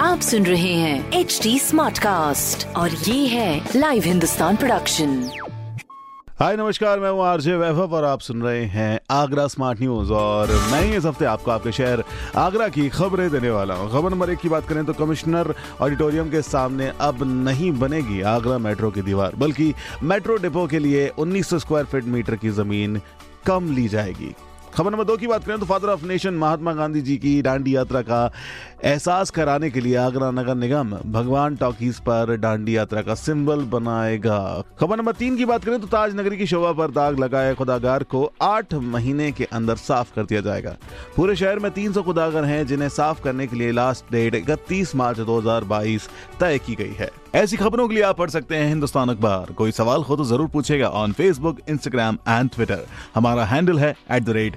आप सुन रहे हैं एच डी स्मार्ट कास्ट और ये है लाइव हिंदुस्तान प्रोडक्शन हाय, नमस्कार, मैं हूँ आरजे वैभव और आप सुन रहे हैं आगरा स्मार्ट न्यूज़ और मैं इस हफ़्ते आपको आपके शहर आगरा की खबरें देने वाला हूँ। खबर नंबर एक की बात करें तो कमिश्नर ऑडिटोरियम के सामने अब नहीं बनेगी आगरा मेट्रो की दीवार, बल्कि मेट्रो डिपो के लिए 1900 स्क्वायर फीट मीटर की ज़मीन कम ली जाएगी। खबर नंबर दो की बात करें तो father of nation Mahatma Gandhi ji की डांडी यात्रा का एहसास कराने के लिए आगरा नगर निगम भगवान टॉकीज पर डांडी यात्रा का सिंबल बनाएगा। खबर नंबर तीन की बात करें तो ताज नगरी की शोभा पर दाग लगाए खुदागार को आठ महीने के अंदर साफ़ कर दिया जाएगा। पूरे शहर में 300 खुदागर हैं जिन्हें साफ़ करने के लिए लास्ट डेट इकतीस मार्च 2022 तय की गई है। ऐसी खबरों के लिए आप पढ़ सकते हैं हिंदुस्तान अखबार। कोई सवाल हो तो ज़रूर पूछेगा on Facebook Instagram and Twitter हमारा हैंडल है at the rate